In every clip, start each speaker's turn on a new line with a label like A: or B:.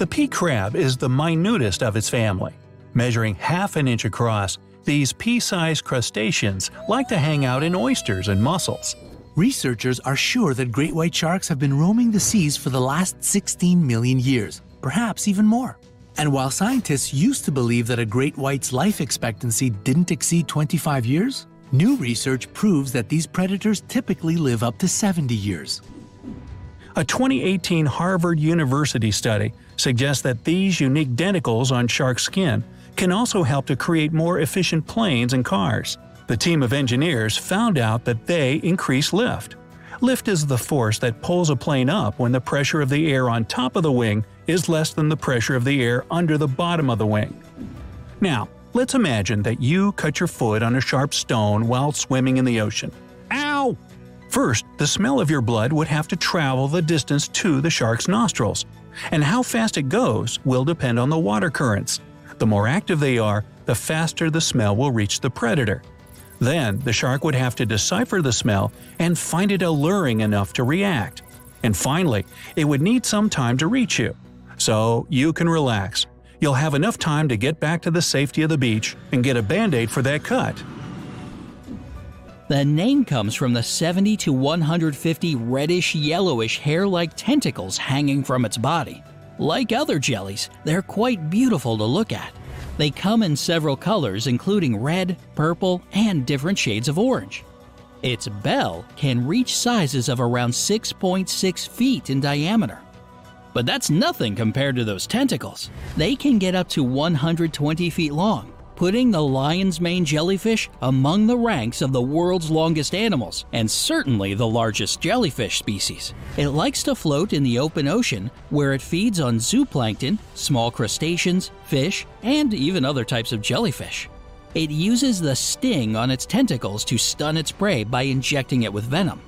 A: The pea crab is the minutest of its family. Measuring half an inch across, these pea-sized crustaceans like to hang out in oysters and mussels.
B: Researchers are sure that great white sharks have been roaming the seas for the last 16 million years, perhaps even more. And while scientists used to believe that a great white's life expectancy didn't exceed 25 years, new research proves that these predators typically live up to 70 years.
A: A 2018 Harvard University study suggests that these unique denticles on shark skin can also help to create more efficient planes and cars. The team of engineers found out that they increase lift. Lift is the force that pulls a plane up when the pressure of the air on top of the wing is less than the pressure of the air under the bottom of the wing. Now, let's imagine that you cut your foot on a sharp stone while swimming in the ocean. First, the smell of your blood would have to travel the distance to the shark's nostrils, and how fast it goes will depend on the water currents. The more active they are, the faster the smell will reach the predator. Then, the shark would have to decipher the smell and find it alluring enough to react. And finally, it would need some time to reach you. So, you can relax. You'll have enough time to get back to the safety of the beach and get a band aid for that cut.
C: The name comes from the 70 to 150 reddish yellowish hair like tentacles hanging from its body. Like other jellies, they're quite beautiful to look at. They come in several colors, including red, purple, and different shades of orange. Its bell can reach sizes of around 6.6 feet in diameter. But that's nothing compared to those tentacles. They can get up to 120 feet long, putting the lion's mane jellyfish among the ranks of the world's longest animals and certainly the largest jellyfish species. It likes to float in the open ocean where it feeds on zooplankton, small crustaceans, fish, and even other types of jellyfish. It uses the sting on its tentacles to stun its prey by injecting it with venom.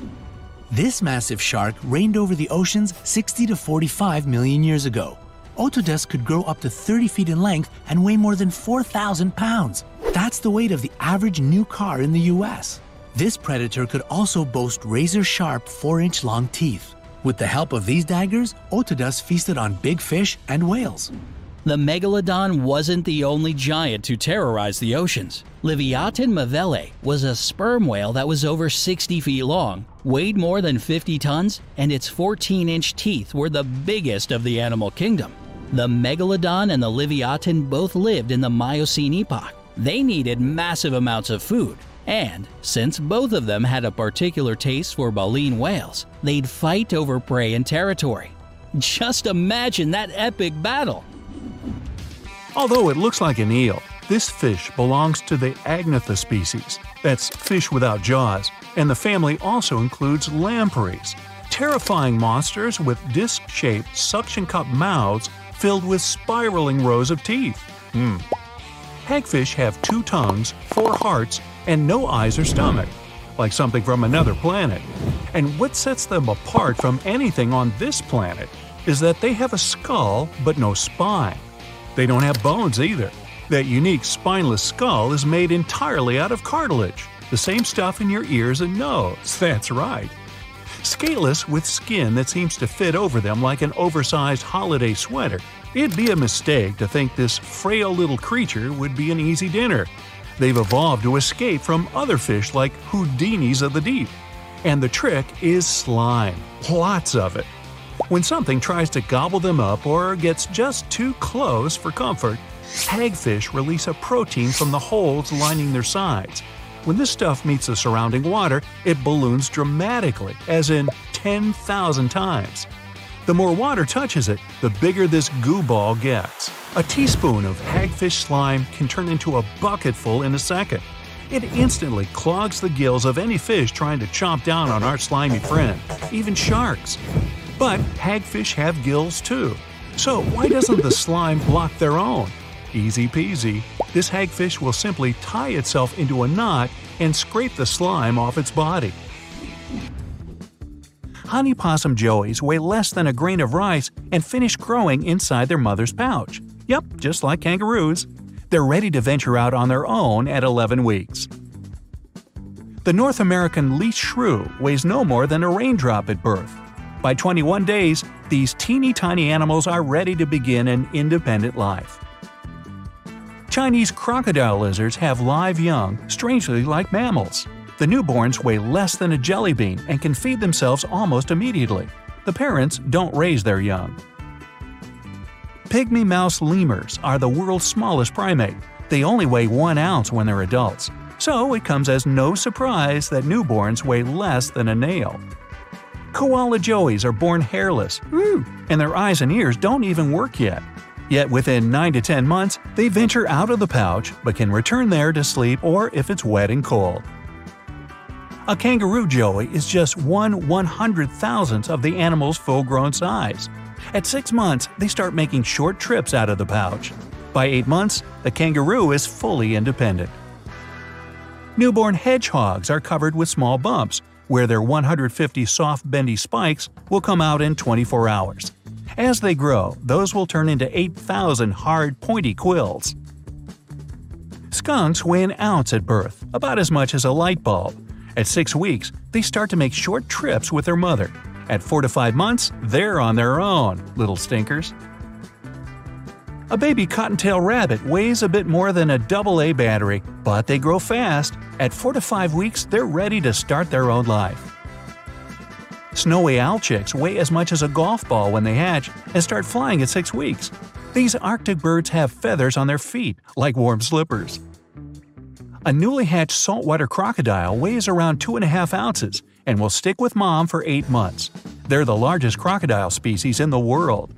B: This massive shark reigned over the oceans 60 to 45 million years ago. Otodus could grow up to 30 feet in length and weigh more than 4,000 pounds. That's the weight of the average new car in the US. This predator could also boast razor sharp 4 inch long teeth. With the help of these daggers, Otodus feasted on big fish and whales.
C: The megalodon wasn't the only giant to terrorize the oceans. Livyatan melvillei was a sperm whale that was over 60 feet long, weighed more than 50 tons, and its 14 inch teeth were the biggest of the animal kingdom. The megalodon and the Livyatan both lived in the Miocene epoch. They needed massive amounts of food, and since both of them had a particular taste for baleen whales, they'd fight over prey and territory. Just imagine that epic battle!
A: Although it looks like an eel, this fish belongs to the Agnatha species, that's fish without jaws, and the family also includes lampreys, terrifying monsters with disc-shaped suction cup mouths filled with spiraling rows of teeth. Hmm. Hagfish have two tongues, four hearts, and no eyes or stomach, like something from another planet. And what sets them apart from anything on this planet is that they have a skull but no spine. They don't have bones either. That unique spineless skull is made entirely out of cartilage, the same stuff in your ears and nose, that's right. Scaleless with skin that seems to fit over them like an oversized holiday sweater, it'd be a mistake to think this frail little creature would be an easy dinner. They've evolved to escape from other fish like Houdinis of the deep. And the trick is slime. Lots of it. When something tries to gobble them up or gets just too close for comfort, hagfish release a protein from the holes lining their sides, when this stuff meets the surrounding water, it balloons dramatically, as in 10,000 times. The more water touches it, the bigger this goo ball gets. A teaspoon of hagfish slime can turn into a bucketful in a second. It instantly clogs the gills of any fish trying to chomp down on our slimy friend, even sharks. But hagfish have gills too. So why doesn't the slime block their own? Easy peasy. This hagfish will simply tie itself into a knot and scrape the slime off its body. Honey possum joeys weigh less than a grain of rice and finish growing inside their mother's pouch. Yep, just like kangaroos. They're ready to venture out on their own at 11 weeks. The North American least shrew weighs no more than a raindrop at birth. By 21 days, these teeny tiny animals are ready to begin an independent life. Chinese crocodile lizards have live young, strangely like mammals. The newborns weigh less than a jelly bean and can feed themselves almost immediately. The parents don't raise their young. Pygmy mouse lemurs are the world's smallest primate. They only weigh 1 ounce when they're adults, so it comes as no surprise that newborns weigh less than a nail. Koala joeys are born hairless, and their eyes and ears don't even work yet. Yet within 9 to 10 months, they venture out of the pouch but can return there to sleep or if it's wet and cold. A kangaroo joey is just one one hundred thousandth of the animal's full grown size. At 6 months, they start making short trips out of the pouch. By 8 months, the kangaroo is fully independent. Newborn hedgehogs are covered with small bumps, where their 150 soft bendy spikes will come out in 24 hours. As they grow, those will turn into 8,000 hard, pointy quills. Skunks weigh an ounce at birth, about as much as a light bulb. At 6 weeks, they start to make short trips with their mother. At 4 to 5 months, they're on their own, little stinkers. A baby cottontail rabbit weighs a bit more than a AA battery, but they grow fast. At 4 to 5 weeks, they're ready to start their own life. Snowy owl chicks weigh as much as a golf ball when they hatch and start flying at 6 weeks. These Arctic birds have feathers on their feet, like warm slippers. A newly hatched saltwater crocodile weighs around 2.5 ounces and will stick with mom for 8 months. They're the largest crocodile species in the world.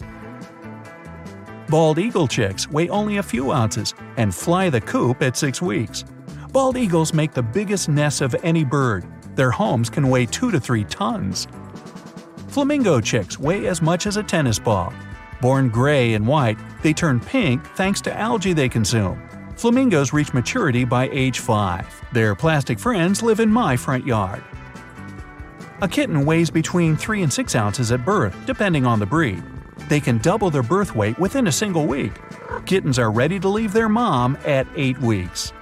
A: Bald eagle chicks weigh only a few ounces and fly the coop at 6 weeks. Bald eagles make the biggest nests of any bird. Their homes can weigh 2 to 3 tons. Flamingo chicks weigh as much as a tennis ball. Born gray and white, they turn pink thanks to algae they consume. Flamingos reach maturity by age 5. Their plastic friends live in my front yard. A kitten weighs between 3 and 6 ounces at birth, depending on the breed. They can double their birth weight within a single week. Kittens are ready to leave their mom at 8 weeks.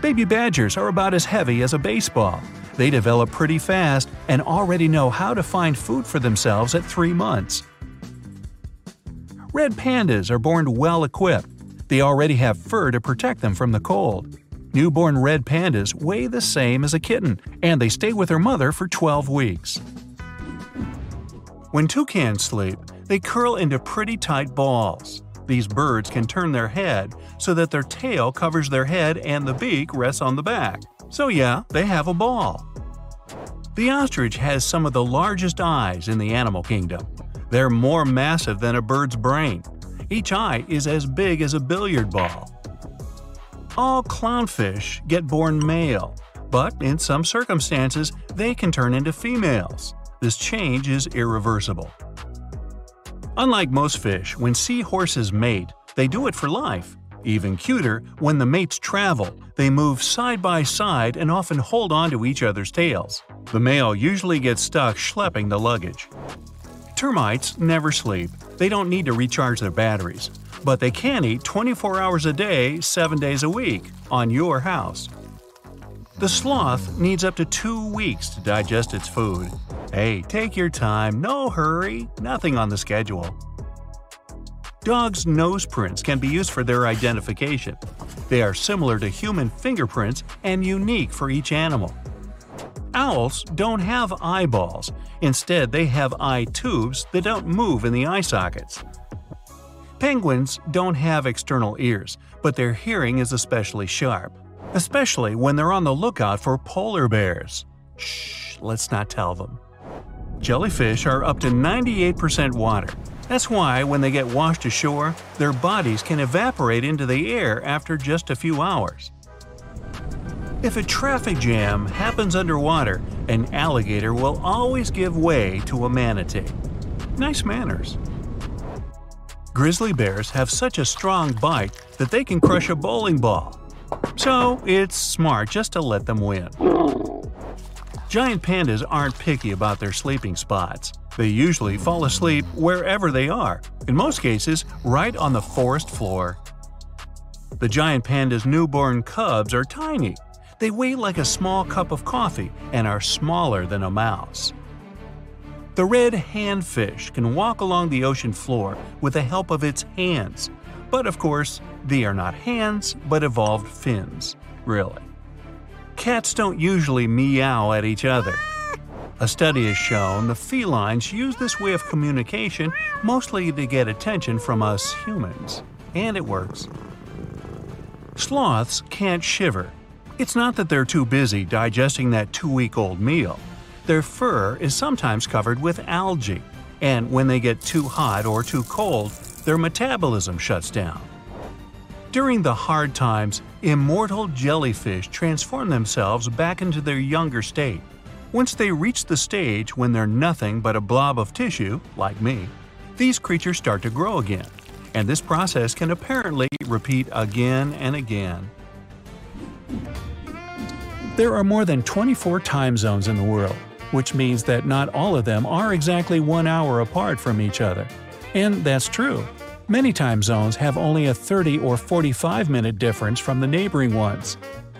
A: Baby badgers are about as heavy as a baseball. They develop pretty fast and already know how to find food for themselves at 3 months. Red pandas are born well equipped. They already have fur to protect them from the cold. Newborn red pandas weigh the same as a kitten, and they stay with their mother for 12 weeks. When toucans sleep, they curl into pretty tight balls. These birds can turn their head so that their tail covers their head and the beak rests on the back. So, yeah, they have a ball. The ostrich has some of the largest eyes in the animal kingdom. They're more massive than a bird's brain. Each eye is as big as a billiard ball. All clownfish get born male, but in some circumstances, they can turn into females. This change is irreversible. Unlike most fish, when seahorses mate, they do it for life. Even cuter, when the mates travel, they move side by side and often hold on to each other's tails. The male usually gets stuck schlepping the luggage. Termites never sleep. They don't need to recharge their batteries. But they can eat 24 hours a day, 7 days a week, on your house. The sloth needs up to two weeks to digest its food. Hey, take your time, no hurry, nothing on the schedule. Dogs' nose prints can be used for their identification. They are similar to human fingerprints and unique for each animal. Owls don't have eyeballs, instead, they have eye tubes that don't move in the eye sockets. Penguins don't have external ears, but their hearing is especially sharp, especially when they're on the lookout for polar bears. Shh, let's not tell them. Jellyfish are up to 98% water. That's why, when they get washed ashore, their bodies can evaporate into the air after just a few hours. If a traffic jam happens underwater, an alligator will always give way to a manatee. Nice manners. Grizzly bears have such a strong bite that they can crush a bowling ball. So, it's smart just to let them win. Giant pandas aren't picky about their sleeping spots. They usually fall asleep wherever they are, in most cases, right on the forest floor. The giant panda's newborn cubs are tiny, they weigh like a small cup of coffee and are smaller than a mouse. The red handfish can walk along the ocean floor with the help of its hands. But of course, they are not hands, but evolved fins. Really. Cats don't usually meow at each other. A study has shown the felines use this way of communication mostly to get attention from us humans. And it works. Sloths can't shiver. It's not that they're too busy digesting that two week old meal. Their fur is sometimes covered with algae, and when they get too hot or too cold, their metabolism shuts down. During the hard times, immortal jellyfish transform themselves back into their younger state. Once they reach the stage when they're nothing but a blob of tissue, like me, these creatures start to grow again, and this process can apparently repeat again and again. There are more than 24 time zones in the world, which means that not all of them are exactly one hour apart from each other. And that's true. Many time zones have only a 30 or 45 minute difference from the neighboring ones.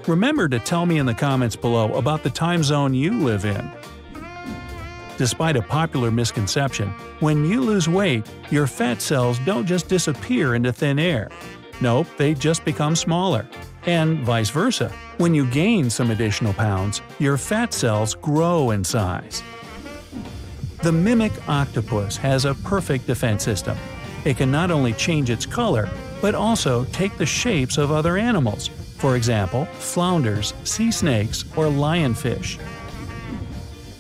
A: Remember to tell me in the comments below about the time zone you live in. Despite a popular misconception, when you lose weight, your fat cells don't just disappear into thin air. Nope, they just become smaller. And vice versa. When you gain some additional pounds, your fat cells grow in size. The mimic octopus has a perfect defense system. It can not only change its color, but also take the shapes of other animals, for example, flounders, sea snakes, or lionfish.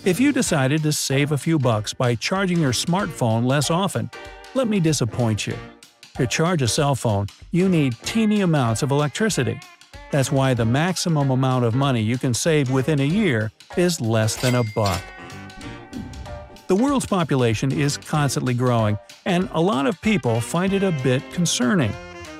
A: If you decided to save a few bucks by charging your smartphone less often, let me disappoint you. To charge a cell phone, you need teeny amounts of electricity. That's why the maximum amount of money you can save within a year is less than a buck. The world's population is constantly growing, and a lot of people find it a bit concerning.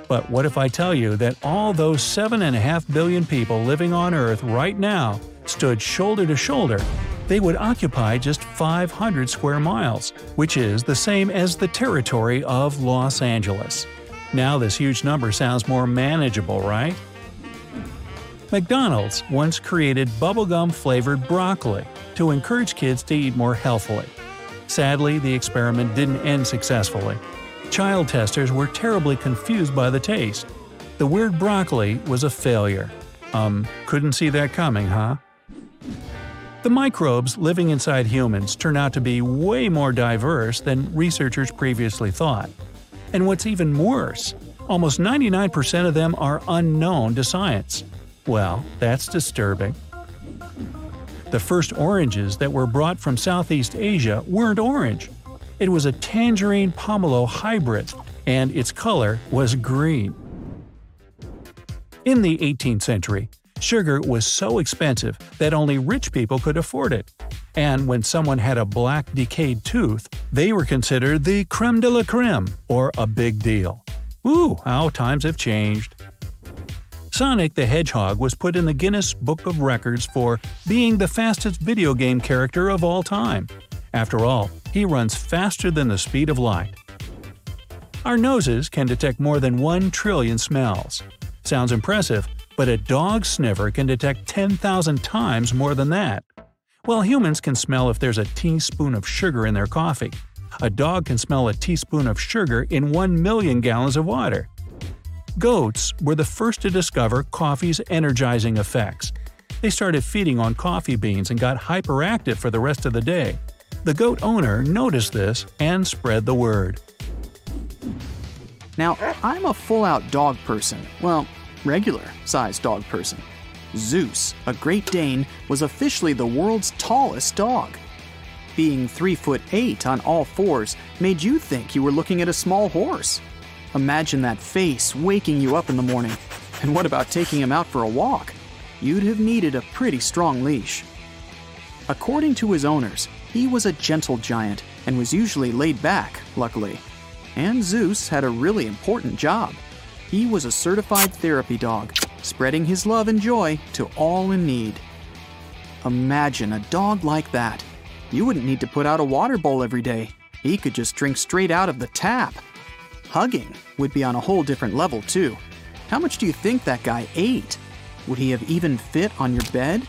A: But what if I tell you that all those 7.5 billion people living on Earth right now stood shoulder to shoulder? They would occupy just 500 square miles, which is the same as the territory of Los Angeles. Now, this huge number sounds more manageable, right? McDonald's once created bubblegum flavored broccoli to encourage kids to eat more healthily. Sadly, the experiment didn't end successfully. Child testers were terribly confused by the taste. The weird broccoli was a failure. Um, couldn't see that coming, huh? The microbes living inside humans turn out to be way more diverse than researchers previously thought. And what's even worse, almost 99% of them are unknown to science. Well, that's disturbing. The first oranges that were brought from Southeast Asia weren't orange. It was a tangerine pomelo hybrid, and its color was green. In the 18th century, sugar was so expensive that only rich people could afford it. And when someone had a black decayed tooth, they were considered the creme de la creme, or a big deal. Ooh, how times have changed. Sonic the Hedgehog was put in the Guinness Book of Records for being the fastest video game character of all time. After all, he runs faster than the speed of light. Our noses can detect more than 1 trillion smells. Sounds impressive, but a dog sniffer can detect 10,000 times more than that. While humans can smell if there's a teaspoon of sugar in their coffee, a dog can smell a teaspoon of sugar in 1 million gallons of water. Goats were the first to discover coffee's energizing effects. They started feeding on coffee beans and got hyperactive for the rest of the day. The goat owner noticed this and spread the word.
D: Now, I'm a full out dog person. Well, regular sized dog person. Zeus, a Great Dane, was officially the world's tallest dog. Being 3 foot 8 on all fours made you think you were looking at a small horse. Imagine that face waking you up in the morning. And what about taking him out for a walk? You'd have needed a pretty strong leash. According to his owners, he was a gentle giant and was usually laid back, luckily. And Zeus had a really important job. He was a certified therapy dog, spreading his love and joy to all in need. Imagine a dog like that. You wouldn't need to put out a water bowl every day. He could just drink straight out of the tap. Hugging would be on a whole different level, too. How much do you think that guy ate? Would he have even fit on your bed?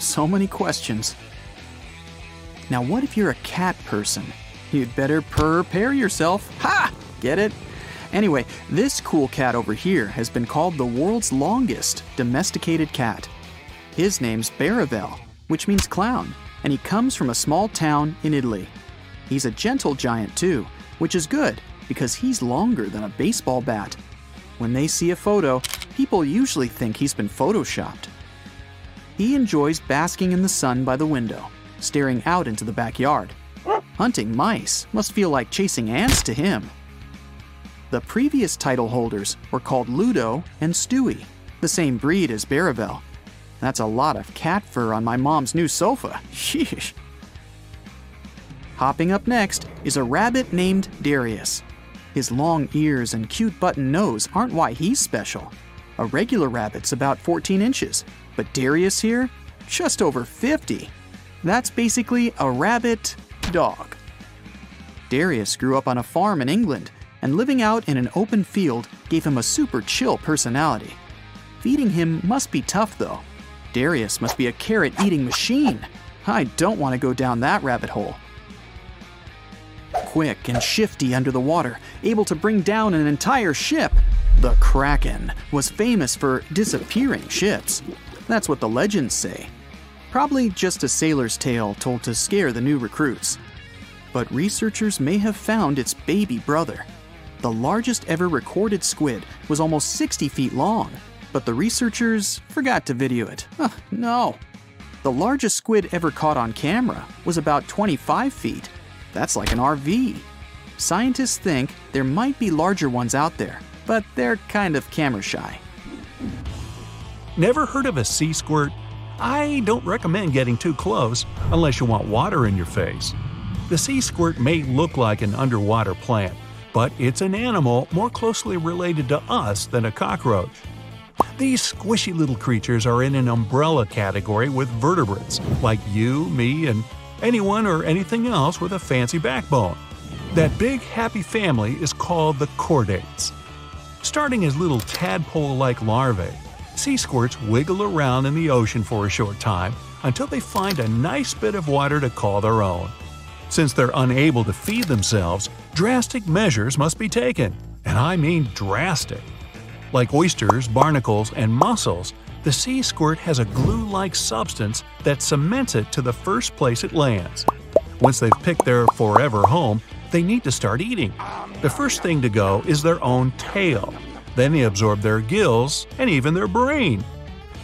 D: So many questions. Now, what if you're a cat person? You'd better prepare yourself. Ha! Get it? Anyway, this cool cat over here has been called the world's longest domesticated cat. His name's Barivel, which means clown, and he comes from a small town in Italy. He's a gentle giant too, which is good because he's longer than a baseball bat. When they see a photo, people usually think he's been photoshopped. He enjoys basking in the sun by the window, staring out into the backyard. Hunting mice must feel like chasing ants to him. The previous title holders were called Ludo and Stewie, the same breed as Barivel. That's a lot of cat fur on my mom's new sofa. Sheesh. Hopping up next is a rabbit named Darius. His long ears and cute button nose aren't why he's special. A regular rabbit's about 14 inches, but Darius here, just over 50. That's basically a rabbit dog. Darius grew up on a farm in England, and living out in an open field gave him a super chill personality. Feeding him must be tough though. Darius must be a carrot eating machine. I don't want to go down that rabbit hole. Quick and shifty under the water, able to bring down an entire ship, the Kraken was famous for disappearing ships. That's what the legends say. Probably just a sailor's tale told to scare the new recruits. But researchers may have found its baby brother. The largest ever recorded squid was almost 60 feet long, but the researchers forgot to video it. No. The largest squid ever caught on camera was about 25 feet. That's like an RV. Scientists think there might be larger ones out there, but they're kind of camera shy.
A: Never heard of a sea squirt? I don't recommend getting too close unless you want water in your face. The sea squirt may look like an underwater plant, but it's an animal more closely related to us than a cockroach. These squishy little creatures are in an umbrella category with vertebrates, like you, me, and anyone or anything else with a fancy backbone. That big happy family is called the chordates. Starting as little tadpole like larvae, sea squirts wiggle around in the ocean for a short time until they find a nice bit of water to call their own. Since they're unable to feed themselves, drastic measures must be taken. And I mean drastic. Like oysters, barnacles, and mussels, the sea squirt has a glue like substance that cements it to the first place it lands. Once they've picked their forever home, they need to start eating. The first thing to go is their own tail. Then they absorb their gills and even their brain.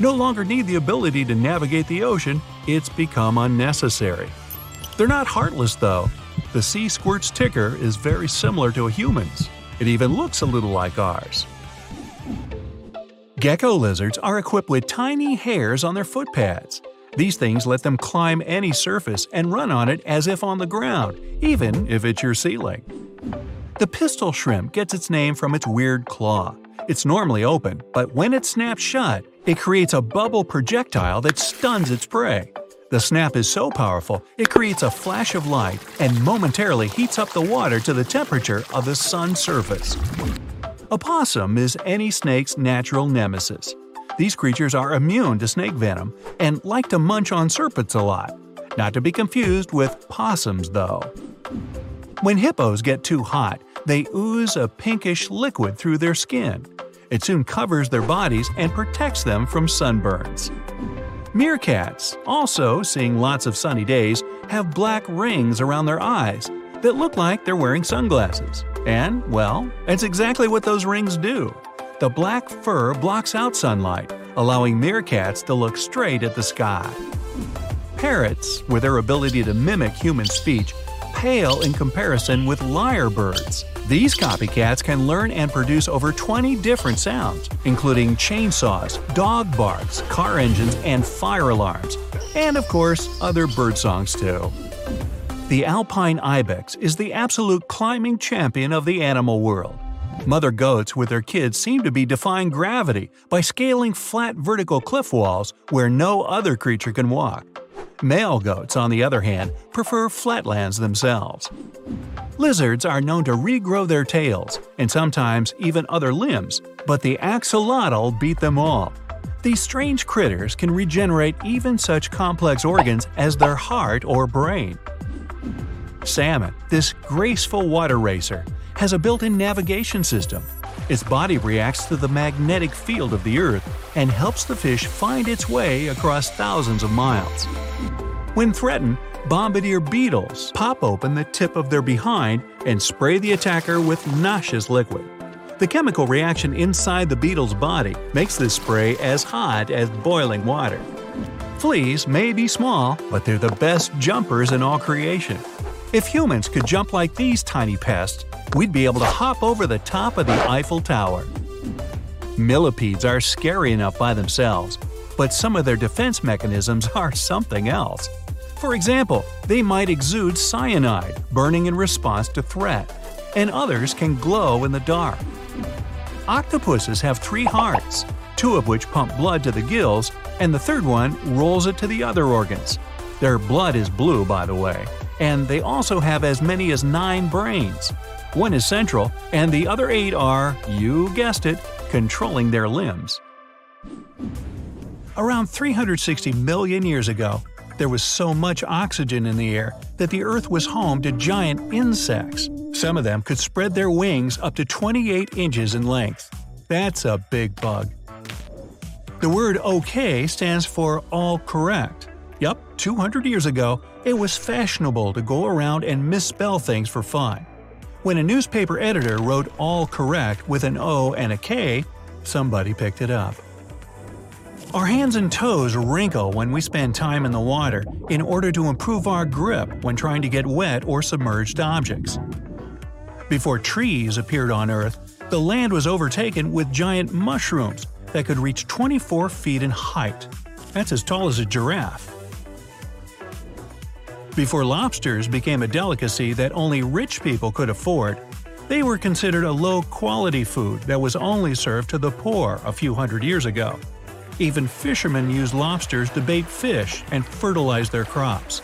A: No longer need the ability to navigate the ocean, it's become unnecessary. They're not heartless though. The sea squirt's ticker is very similar to a human's. It even looks a little like ours. Gecko lizards are equipped with tiny hairs on their foot pads. These things let them climb any surface and run on it as if on the ground, even if it's your ceiling. The pistol shrimp gets its name from its weird claw. It's normally open, but when it snaps shut, it creates a bubble projectile that stuns its prey. The snap is so powerful, it creates a flash of light and momentarily heats up the water to the temperature of the sun's surface. An opossum is any snake's natural nemesis. These creatures are immune to snake venom and like to munch on serpents a lot. Not to be confused with possums, though. When hippos get too hot, they ooze a pinkish liquid through their skin. It soon covers their bodies and protects them from sunburns. Meerkats, also seeing lots of sunny days, have black rings around their eyes that look like they're wearing sunglasses. And, well, it's exactly what those rings do. The black fur blocks out sunlight, allowing meerkats to look straight at the sky. Parrots, with their ability to mimic human speech, pale in comparison with lyrebirds. These copycats can learn and produce over 20 different sounds, including chainsaws, dog barks, car engines, and fire alarms, and of course, other bird songs too. The alpine ibex is the absolute climbing champion of the animal world. Mother goats with their kids seem to be defying gravity by scaling flat vertical cliff walls where no other creature can walk. Male goats, on the other hand, prefer flatlands themselves. Lizards are known to regrow their tails, and sometimes even other limbs, but the axolotl beat them all. These strange critters can regenerate even such complex organs as their heart or brain. Salmon, this graceful water racer, has a built-in navigation system. Its body reacts to the magnetic field of the Earth and helps the fish find its way across thousands of miles. When threatened, bombardier beetles pop open the tip of their behind and spray the attacker with nauseous liquid. The chemical reaction inside the beetle's body makes this spray as hot as boiling water. Fleas may be small, but they're the best jumpers in all creation. If humans could jump like these tiny pests, we'd be able to hop over the top of the Eiffel Tower. Millipedes are scary enough by themselves, but some of their defense mechanisms are something else. For example, they might exude cyanide, burning in response to threat, and others can glow in the dark. Octopuses have three hearts, two of which pump blood to the gills, and the third one rolls it to the other organs. Their blood is blue, by the way, and they also have as many as nine brains. One is central, and the other eight are, you guessed it, controlling their limbs. Around 360 million years ago, there was so much oxygen in the air that the Earth was home to giant insects. Some of them could spread their wings up to 28 inches in length. That's a big bug. The word OK stands for all correct. Yup, 200 years ago, it was fashionable to go around and misspell things for fun. When a newspaper editor wrote all correct with an O and a K, somebody picked it up. Our hands and toes wrinkle when we spend time in the water in order to improve our grip when trying to get wet or submerged objects. Before trees appeared on Earth, the land was overtaken with giant mushrooms that could reach 24 feet in height. That's as tall as a giraffe. Before lobsters became a delicacy that only rich people could afford, they were considered a low-quality food that was only served to the poor a few hundred years ago. Even fishermen used lobsters to bait fish and fertilize their crops.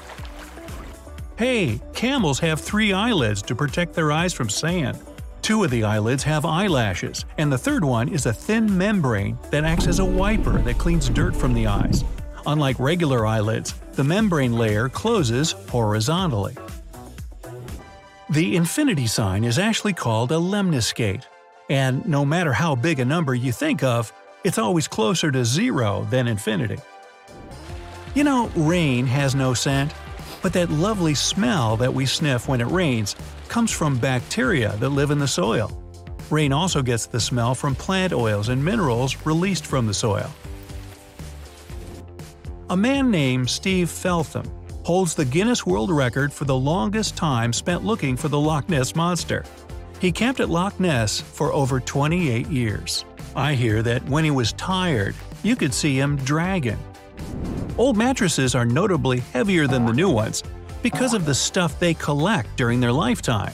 A: Hey, camels have three eyelids to protect their eyes from sand. Two of the eyelids have eyelashes, and the third one is a thin membrane that acts as a wiper that cleans dirt from the eyes. Unlike regular eyelids, the membrane layer closes horizontally. The infinity sign is actually called a lemniscate, and no matter how big a number you think of, it's always closer to zero than infinity. You know, rain has no scent, but that lovely smell that we sniff when it rains comes from bacteria that live in the soil. Rain also gets the smell from plant oils and minerals released from the soil. A man named Steve Feltham holds the Guinness World Record for the longest time spent looking for the Loch Ness Monster. He camped at Loch Ness for over 28 years. I hear that when he was tired, you could see him dragging. Old mattresses are notably heavier than the new ones because of the stuff they collect during their lifetime.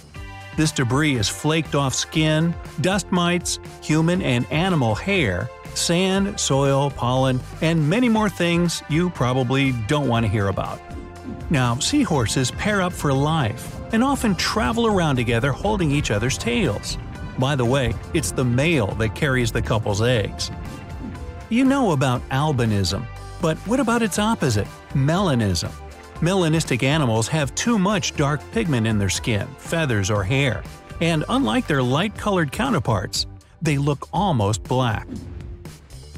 A: This debris is flaked off skin, dust mites, human and animal hair, sand, soil, pollen, and many more things you probably don't want to hear about. Now, seahorses pair up for life and often travel around together holding each other's tails. By the way, it's the male that carries the couple's eggs. You know about albinism, but what about its opposite, melanism? Melanistic animals have too much dark pigment in their skin, feathers, or hair, and unlike their light-colored counterparts, they look almost black.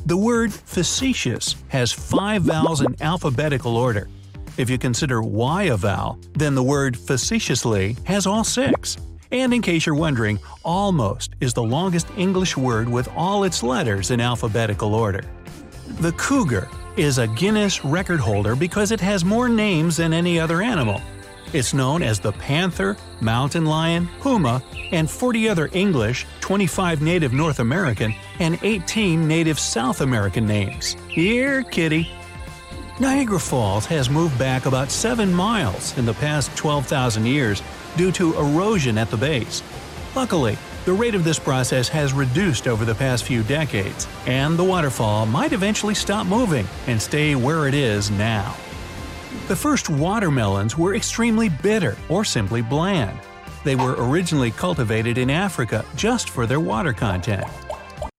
A: The word facetious has five vowels in alphabetical order. If you consider y a vowel, then the word facetiously has all six. And in case you're wondering, almost is the longest English word with all its letters in alphabetical order. The cougar is a Guinness record holder because it has more names than any other animal. It's known as the panther, mountain lion, puma, and 40 other English, 25 native North American, and 18 native South American names. Here, kitty! Niagara Falls has moved back about 7 miles in the past 12,000 years due to erosion at the base. Luckily, the rate of this process has reduced over the past few decades, and the waterfall might eventually stop moving and stay where it is now. The first watermelons were extremely bitter or simply bland. They were originally cultivated in Africa just for their water content.